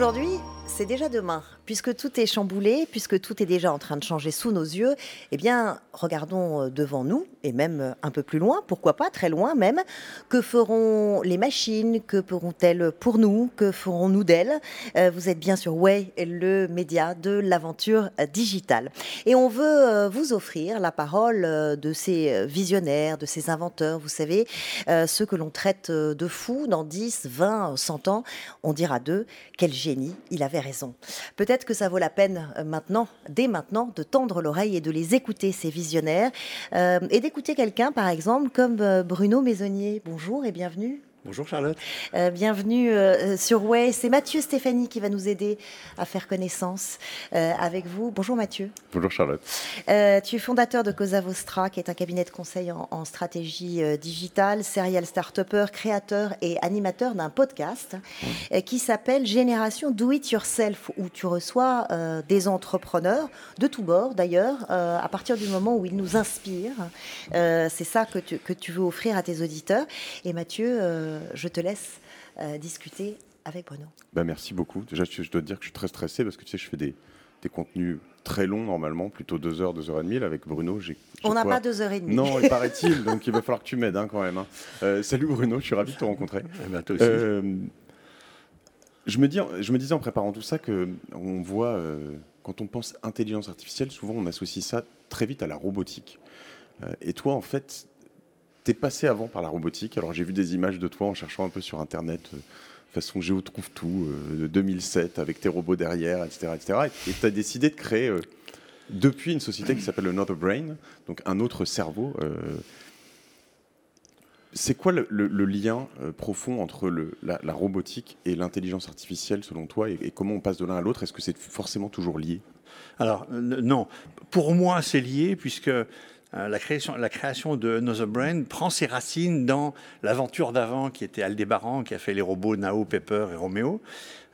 Aujourd'hui, c'est déjà demain. Puisque tout est chamboulé, puisque tout est déjà en train de changer sous nos yeux, eh bien, regardons euh, devant nous, et même euh, un peu plus loin, pourquoi pas, très loin même. Que feront les machines Que feront-elles pour nous Que ferons-nous d'elles? Euh, Vous êtes bien sur Way, le média de l'aventure digitale. Et on veut vous offrir la parole de ces visionnaires, de ces inventeurs, vous savez, ceux que l'on traite de fous dans 10, 20, 100 ans. On dira d'eux, quel génie, il avait Peut-être que ça vaut la peine euh, maintenant, dès maintenant, de tendre l'oreille et de les écouter, ces visionnaires, euh, et d'écouter quelqu'un, par exemple, comme euh, Bruno Maisonnier. Bonjour et bienvenue. Bonjour Charlotte. Euh, bienvenue euh, sur Way. C'est Mathieu Stéphanie qui va nous aider à faire connaissance euh, avec vous. Bonjour Mathieu. Bonjour Charlotte. tu es fondateur de Cosa Vostra, qui est un cabinet de conseil en, stratégie digitale, serial start créateur et animateur d'un podcast qui s'appelle Génération Do It Yourself, où tu reçois des entrepreneurs de tous bords d'ailleurs, à partir du moment où ils nous inspirent. C'est ça que tu, que tu veux offrir à tes auditeurs. Et Mathieu, je te laisse euh, discuter avec Bruno. Bah, merci beaucoup. Déjà, je dois te dire que je suis très stressé parce que tu sais, je fais des, des contenus très longs normalement, plutôt deux heures, deux heures et demie. avec Bruno, j'ai. On n'a pas deux heures et demie. Non, il paraît-il, donc il va falloir que tu m'aides hein, quand même. Hein. Euh, salut Bruno, je suis ravi de te rencontrer. Eh ben, toi aussi. Euh, je, me dis, je me disais en préparant tout ça que on voit, quand on pense intelligence artificielle, souvent on associe ça très vite à la robotique. et toi, en fait, T'es passé avant par la robotique. Alors j'ai vu des images de toi en cherchant un peu sur Internet, euh, façon Géo trouve tout, euh, de 2007, avec tes robots derrière, etc. etc. et tu as décidé de créer, euh, depuis une société qui s'appelle Another Brain, donc un autre cerveau. c'est quoi le, lien profond entre la, robotique et l'intelligence artificielle selon toi et, comment on passe de l'un à l'autre? Est-ce que c'est forcément toujours lié? Alors non, pour moi c'est lié puisque euh, la, création, la création de Another Brain prend ses racines dans l'aventure d'avant qui était Aldébaran, qui a fait les robots Nao, Pepper et Romeo.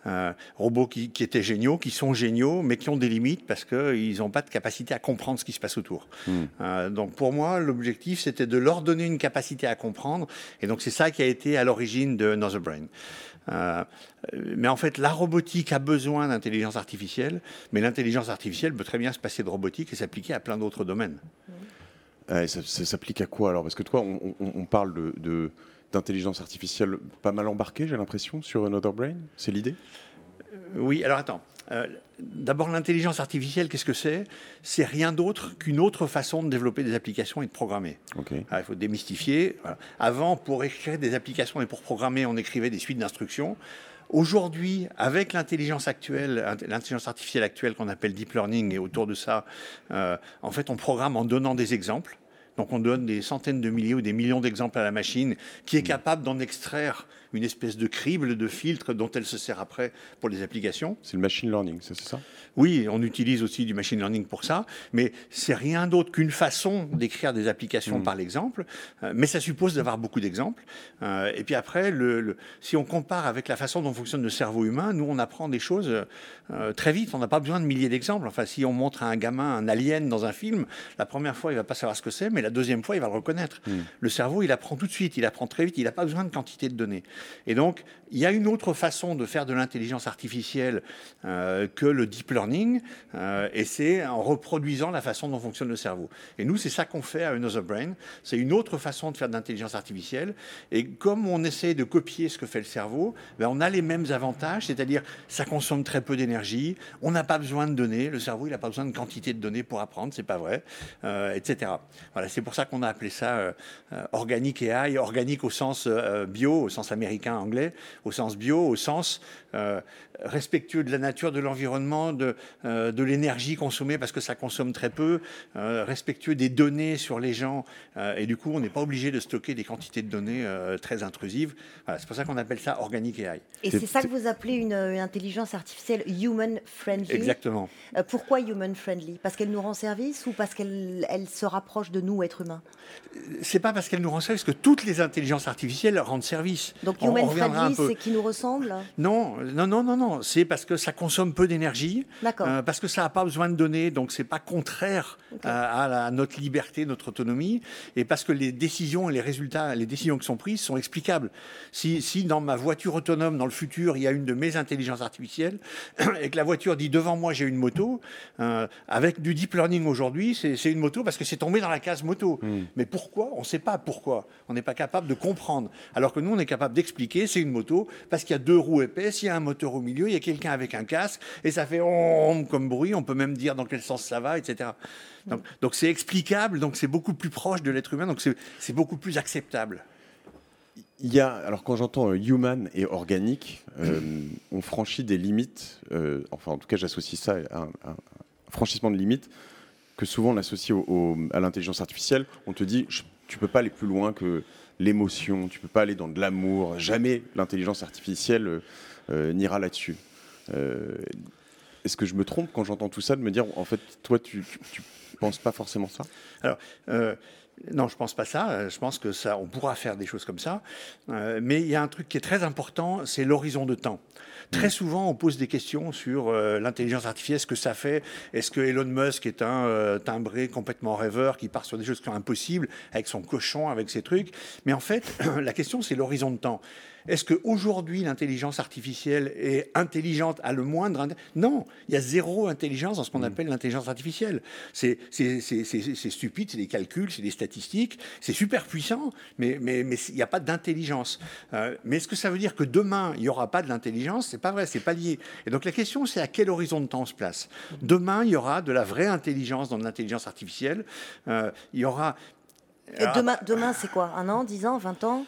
Euh, robots qui, étaient géniaux, qui sont géniaux, mais qui ont des limites parce qu'ils n'ont pas de capacité à comprendre ce qui se passe autour. Hmm. Euh, donc pour moi, l'objectif, c'était de leur donner une capacité à comprendre. Et donc c'est ça qui a été à l'origine de Another Brain. Euh, mais en fait, la robotique a besoin d'intelligence artificielle, mais l'intelligence artificielle peut très bien se passer de robotique et s'appliquer à plein d'autres domaines. Euh, ça, s'applique à quoi alors? Parce que toi, on, parle de, d'intelligence artificielle pas mal embarquée, j'ai l'impression, sur Another Brain. C'est l'idée? Euh, Oui, alors attends. Euh, d'abord, l'intelligence artificielle, qu'est-ce que c'est? C'est rien d'autre qu'une autre façon de développer des applications et de programmer. il faut démystifier. Avant, pour écrire des applications et pour programmer, on écrivait des suites d'instructions. Aujourd'hui, avec l'intelligence actuelle, l'intelligence artificielle actuelle qu'on appelle deep learning, et autour de ça, euh, en fait, on programme en donnant des exemples. Donc on donne des centaines de milliers ou des millions d'exemples à la machine qui est capable d'en extraire une espèce de crible, de filtre dont elle se sert après pour les applications. C'est le machine learning, c'est ça? Oui, on utilise aussi du machine learning pour ça, mais c'est rien d'autre qu'une façon d'écrire des applications mm. par l'exemple, euh, mais ça suppose d'avoir beaucoup d'exemples. Euh, et puis après, le, si on compare avec la façon dont fonctionne le cerveau humain, nous on apprend des choses euh, très vite, on n'a pas besoin de milliers d'exemples. Enfin, si on montre à un gamin un alien dans un film, la première fois il va pas savoir ce que c'est, mais la deuxième fois il va le reconnaître. Mm. Le cerveau, il apprend tout de suite, il apprend très vite, il n'a pas besoin de quantité de données. Et donc, il y a une autre façon de faire de l'intelligence artificielle euh, que le deep learning, euh, et c'est en reproduisant la façon dont fonctionne le cerveau. Et nous, c'est ça qu'on fait à Another Brain. C'est une autre façon de faire de l'intelligence artificielle. Et comme on essaie de copier ce que fait le cerveau, ben on a les mêmes avantages, c'est-à-dire ça consomme très peu d'énergie, on n'a pas besoin de données, le cerveau, il n'a pas besoin de quantité de données pour apprendre, c'est pas vrai, euh, etc. Voilà, c'est pour ça qu'on a appelé ça organique AI, organique au sens bio, au sens américain anglais, au sens bio, au sens euh, respectueux de la nature, de l'environnement, de, euh, de l'énergie consommée parce que ça consomme très peu, euh, respectueux des données sur les gens. et du coup, on n'est pas obligé de stocker des quantités de données très intrusives. c'est pour ça qu'on appelle ça organique AI. Et c'est ça que vous appelez une, intelligence artificielle human friendly? Exactement. pourquoi human friendly? Parce qu'elle nous rend service ou parce qu'elle elle se rapproche de nous être humain C'est pas parce qu'elle nous rend service que toutes les intelligences artificielles rendent service. Donc On- human c'est qui nous ressemble Non, non, non, non, non. C'est parce que ça consomme peu d'énergie, D'accord. euh, parce que ça n'a pas besoin de données, donc c'est pas contraire Ok. à, à la- à notre liberté, notre autonomie, et parce que les décisions et les résultats, les décisions qui sont prises sont explicables. Si, si dans ma voiture autonome, dans le futur, il y a une de mes intelligences artificielles, et que la voiture dit devant moi j'ai une moto, euh, avec du deep learning aujourd'hui, c'est une moto parce que c'est tombé dans la case moto. Mais pourquoi? On ne sait pas pourquoi. On n'est pas capable de comprendre. Alors que nous, on est capable d'expliquer, c'est une moto parce qu'il y a deux roues épaisses, il y a un moteur au milieu, il y a quelqu'un avec un casque, et ça fait on comme bruit. On peut même dire dans quel sens ça va, etc. Donc c'est explicable, donc c'est beaucoup plus proche de l'être humain, donc c'est c'est beaucoup plus acceptable. Il y a, alors quand j'entends euh, human et organique, euh, on franchit des limites, euh, enfin en tout cas j'associe ça à un, à un franchissement de limites que souvent on associe à l'intelligence artificielle. On te dit, je- tu peux pas aller plus loin que l'émotion, tu peux pas aller dans de l'amour, jamais l'intelligence artificielle euh, euh, n'ira là-dessus. Euh, Est-ce que je me trompe quand j'entends tout ça de me dire, en fait, toi tu, tu, tu penses pas forcément ça? Alors, non, je pense pas ça. Euh, Je pense que ça, on pourra faire des choses comme ça. Euh, mais il y a un truc qui est très important, c'est l'horizon de temps. Très souvent, on pose des questions sur euh, l'intelligence artificielle, ce que ça fait. Est-ce que Elon Musk est un euh, timbré complètement rêveur qui part sur des choses qui sont impossibles avec son cochon, avec ses trucs? Mais en fait, la question, c'est l'horizon de temps. Est-ce qu'aujourd'hui, l'intelligence artificielle est intelligente à le moindre Non, il y a zéro intelligence dans ce qu'on appelle l'intelligence artificielle. C'est stupide, c'est des calculs, c'est des statistiques, c'est super puissant, mais mais- mais il n'y a pas d'intelligence. Euh, mais est-ce que ça veut dire que demain, il n'y aura pas de l'intelligence? C'est pas vrai, c'est pas lié. Et donc la question, c'est à quel horizon de temps on se place? Demain, il y aura de la vraie intelligence dans l'intelligence artificielle. Euh, il y aura... Et demain, demain c'est quoi? Un an, dix ans, vingt ans?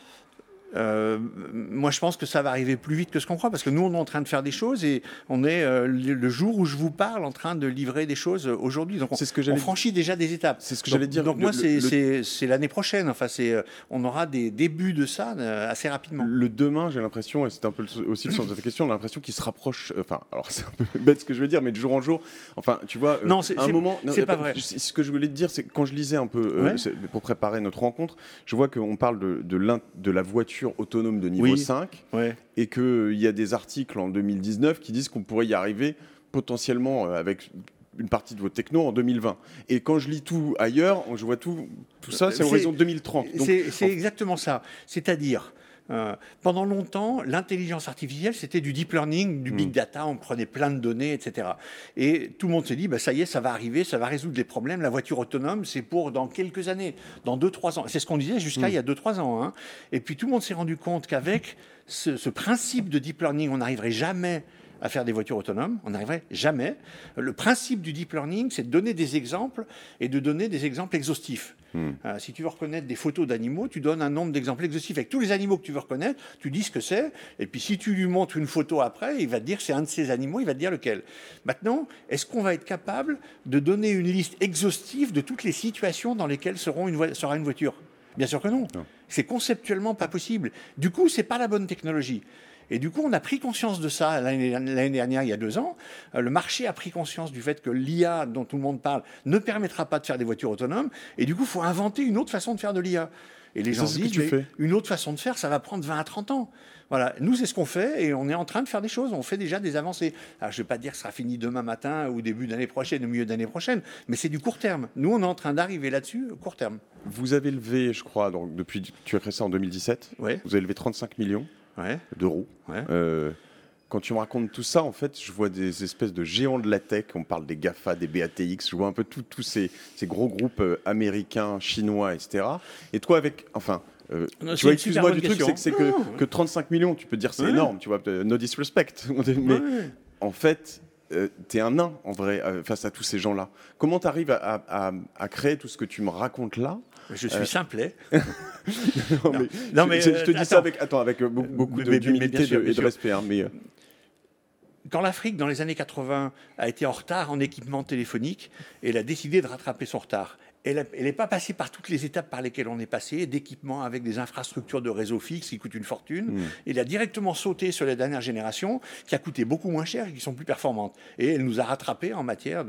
Euh, moi, je pense que ça va arriver plus vite que ce qu'on croit, parce que nous, on est en train de faire des choses et on est euh, le jour où je vous parle en train de livrer des choses euh, aujourd'hui. Donc, on, C'est ce que on j'allais- franchit déjà des étapes. C'est ce que j'allais dire. Donc Le- moi, c'est le- l'année prochaine. Enfin, c'est on aura des débuts de ça assez rapidement. Le demain, j'ai l'impression, et c'est un peu aussi le sens de ta question, on a l'impression qu'il se rapproche. Enfin, alors c'est un peu bête ce que je veux dire, mais de jour en jour. Enfin, tu vois, Non, c'est- un moment. non, c'est pas vrai. Ce que je voulais te dire, c'est quand je lisais un peu Ouais. pour préparer notre rencontre, je vois qu'on parle de, de, de la voiture autonome de niveau Oui. 5 Ouais. et qu'il y a des articles en 2019 qui disent qu'on pourrait y arriver potentiellement euh, avec une partie de votre techno en 2020. Et quand je lis tout ailleurs, je vois tout, tout ça, c'est C'est- horizon 2030. Donc, C'est c'est en- exactement ça. C'est-à-dire, euh, pendant longtemps, l'intelligence artificielle, c'était du deep learning, du Hmm. big data, on prenait plein de données, etc. Et tout le monde s'est dit, bah, ça y est, ça va arriver, ça va résoudre les problèmes. La voiture autonome, c'est pour dans quelques années, dans 2-3 ans. C'est ce qu'on disait jusqu'à Hmm. il y a 2-3 ans. hein. Et puis tout le monde s'est rendu compte qu'avec ce, ce principe de deep learning, on n'arriverait jamais à faire des voitures autonomes, on n'arriverait jamais. Le principe du deep learning, c'est de donner des exemples et de donner des exemples exhaustifs. Hmm. Euh, si tu veux reconnaître des photos d'animaux, tu donnes un nombre d'exemples exhaustifs avec tous les animaux que tu veux reconnaître, tu dis ce que c'est, et puis si tu lui montres une photo après, il va te dire c'est un de ces animaux, il va te dire lequel. Maintenant, est-ce qu'on va être capable de donner une liste exhaustive de toutes les situations dans lesquelles seront une voi- sera une voiture? Bien sûr que non. Non. C'est conceptuellement pas possible. Du coup, c'est pas la bonne technologie. Et du coup, on a pris conscience de ça l'année dernière, il y a deux ans. Euh, Le marché a pris conscience du fait que l'IA, dont tout le monde parle, ne permettra pas de faire des voitures autonomes. Et du coup, il faut inventer une autre façon de faire de l'IA. Et les Ça, gens que disent, mais une autre façon de faire, ça va prendre 20 à 30 ans. Voilà, nous, c'est ce qu'on fait et on est en train de faire des choses. On fait déjà des avancées. Alors, je ne vais pas dire que ce sera fini demain matin ou début d'année prochaine ou milieu d'année prochaine, mais c'est du court terme. Nous, on est en train d'arriver là-dessus, court terme. Vous avez levé, je crois, donc, depuis tu as créé ça en 2017, Ouais, vous avez levé 35 millions ouais, d'euros. ouais. Euh, quand tu me racontes tout ça, en fait, je vois des espèces de géants de la tech. On parle des GAFA, des BATX. Je vois un peu tous ces, ces gros groupes euh, américains, chinois, etc. Et toi, avec. Enfin. euh, Non, tu vois, excuse-moi du truc, c'est que, c'est que, que 35 millions, tu peux dire c'est Ouais. énorme, tu vois, no disrespect. Mais Ouais. en fait, euh, t'es un nain, en vrai, euh, face à tous ces gens-là. Comment tu arrives à, à- à créer tout ce que tu me racontes là Je suis simplet. non, mais, non, je- mais, je, je te euh, dis ça avec, attends, avec euh, beaucoup, d'humilité et de respect. hein, mais, euh, Quand l'Afrique, dans les années 80, a été en retard en équipement téléphonique, elle a décidé de rattraper son retard. Elle n'est pas passée par toutes les étapes par lesquelles on est passé, d'équipement avec des infrastructures de réseau fixe qui coûtent une fortune. Mm. Elle a directement sauté sur les dernières générations, qui a coûté beaucoup moins cher et qui sont plus performantes. Et elle nous a rattrapés en matière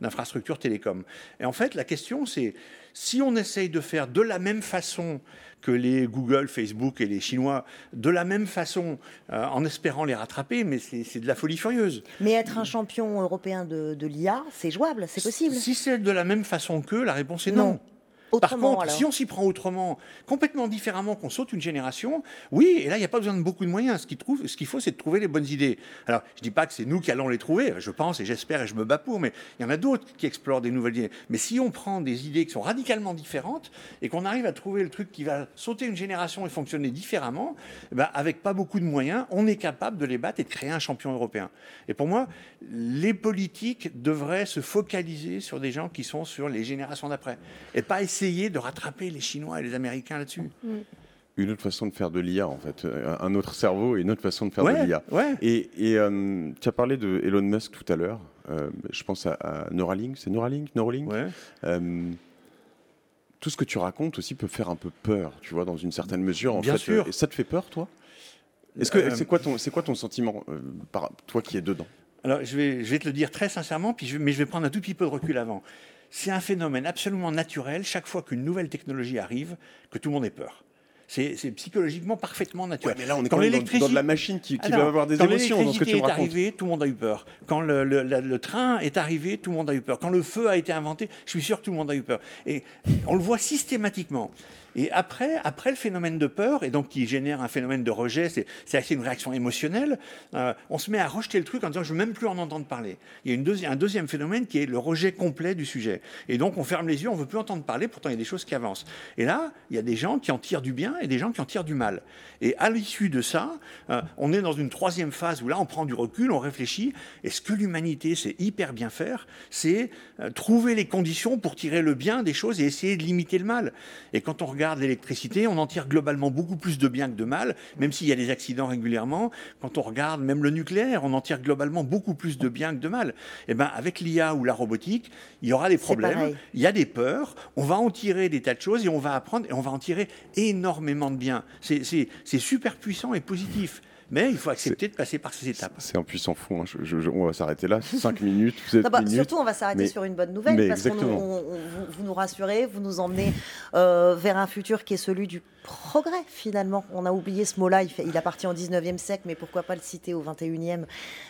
d'infrastructures télécom. Et en fait, la question, c'est Si on essaye de faire de la même façon que les Google, Facebook et les Chinois, de la même façon, euh, en espérant les rattraper, mais c'est de la folie furieuse. Mais être un champion européen de, de l'IA, c'est jouable, c'est possible. Si c'est de la même façon qu'eux, la réponse est non. Par contre, si on s'y prend autrement, complètement différemment, qu'on saute une génération, oui, et là, il n'y a pas besoin de beaucoup de moyens. Ce qu'il ce qu'il faut, c'est de trouver les bonnes idées. Alors, je ne dis pas que c'est nous qui allons les trouver, je pense et j'espère et je me bats pour, mais il y en a d'autres qui explorent des nouvelles idées. Mais si on prend des idées qui sont radicalement différentes et qu'on arrive à trouver le truc qui va sauter une génération et fonctionner différemment, eh ben, avec pas beaucoup de moyens, on est capable de les battre et de créer un champion européen. Et pour moi, les politiques devraient se focaliser sur des gens qui sont sur les générations d'après et pas essayer essayer de rattraper les Chinois et les Américains là-dessus. Une autre façon de faire de l'IA, en fait. Euh, un autre cerveau et une autre façon de faire de l'IA. Ouais. Et, euh, tu as parlé de Elon Musk tout à l'heure. Euh, je pense à, Neuralink. C'est Neuralink Neuralink Tout ce que tu racontes aussi peut faire un peu peur, tu vois, dans une certaine mesure. En Bien fait. sûr. Et ça te fait peur, toi? Est-ce que c'est quoi ton c'est quoi ton sentiment par toi qui es dedans? Alors je vais je vais te le dire très sincèrement, puis mais je vais prendre un tout petit peu de recul avant c'est un phénomène absolument naturel chaque fois qu'une nouvelle technologie arrive, que tout le monde ait peur. C'est psychologiquement parfaitement naturel. mais là, on est quand, même dans, de la machine qui, va avoir des émotions dans ce que tu est arrivé, tout le monde a eu peur. Quand le, train est arrivé, tout le monde a eu peur. Quand le feu a été inventé, je suis sûr que tout le monde a eu peur. Et on le voit systématiquement. Et après, après le phénomène de peur, et donc qui génère un phénomène de rejet, c'est assez une réaction émotionnelle, euh, on se met à rejeter le truc en disant je ne veux même plus en entendre parler. Il y a une un deuxième phénomène qui est le rejet complet du sujet. Et donc on ferme les yeux, on ne veut plus entendre parler, pourtant il y a des choses qui avancent. Et là, il y a des gens qui en tirent du bien et des gens qui en tirent du mal. Et à l'issue de ça, euh, on est dans une troisième phase où là on prend du recul, on réfléchit, et ce que l'humanité sait hyper bien faire, c'est euh, trouver les conditions pour tirer le bien des choses et essayer de limiter le mal. Et quand on regarde l'électricité, on en tire globalement beaucoup plus de bien que de mal, même s'il y a des accidents régulièrement. Quand on regarde même le nucléaire, on en tire globalement beaucoup plus de bien que de mal. Et eh ben, avec l'IA ou la robotique, il y aura des problèmes, il y a des peurs, on va en tirer des tas de choses et on va apprendre et on va en tirer énormément de bien. C'est super puissant et positif. Mais il faut accepter de passer par ces étapes. C'est un puissant fond. Hein. on va s'arrêter là. Cinq minutes, bah, Surtout, on va s'arrêter sur une bonne nouvelle. parce que vous nous rassurez, vous nous emmenez euh, vers un futur qui est celui du progrès, finalement. On a oublié ce mot-là. Il, il, appartient au 19e siècle, mais pourquoi pas le citer au 21e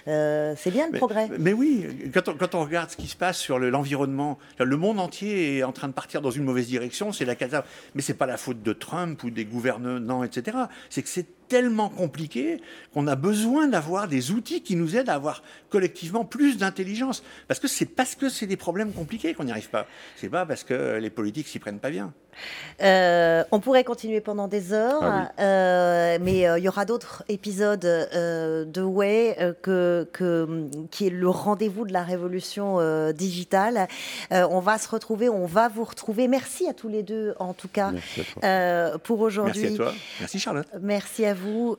euh, C'est bien le progrès. Mais oui, quand on, quand on, regarde ce qui se passe sur l'environnement, le monde entier est en train de partir dans une mauvaise direction. C'est la catastrophe. Mais c'est pas la faute de Trump ou des gouvernants, etc. C'est que c'est tellement compliqué qu'on a besoin d'avoir des outils qui nous aident à avoir collectivement plus d'intelligence. Parce que c'est parce que c'est des problèmes compliqués qu'on n'y arrive pas. C'est pas parce que les politiques s'y prennent pas bien. Euh, on pourrait continuer pendant des heures, ah euh, mais euh, il y aura d'autres épisodes de Way que, qui est le rendez-vous de la révolution digitale. on va se retrouver, on va vous retrouver. Merci à tous les deux, en tout cas, pour aujourd'hui. Merci à toi. Merci Charlotte. Merci à vous.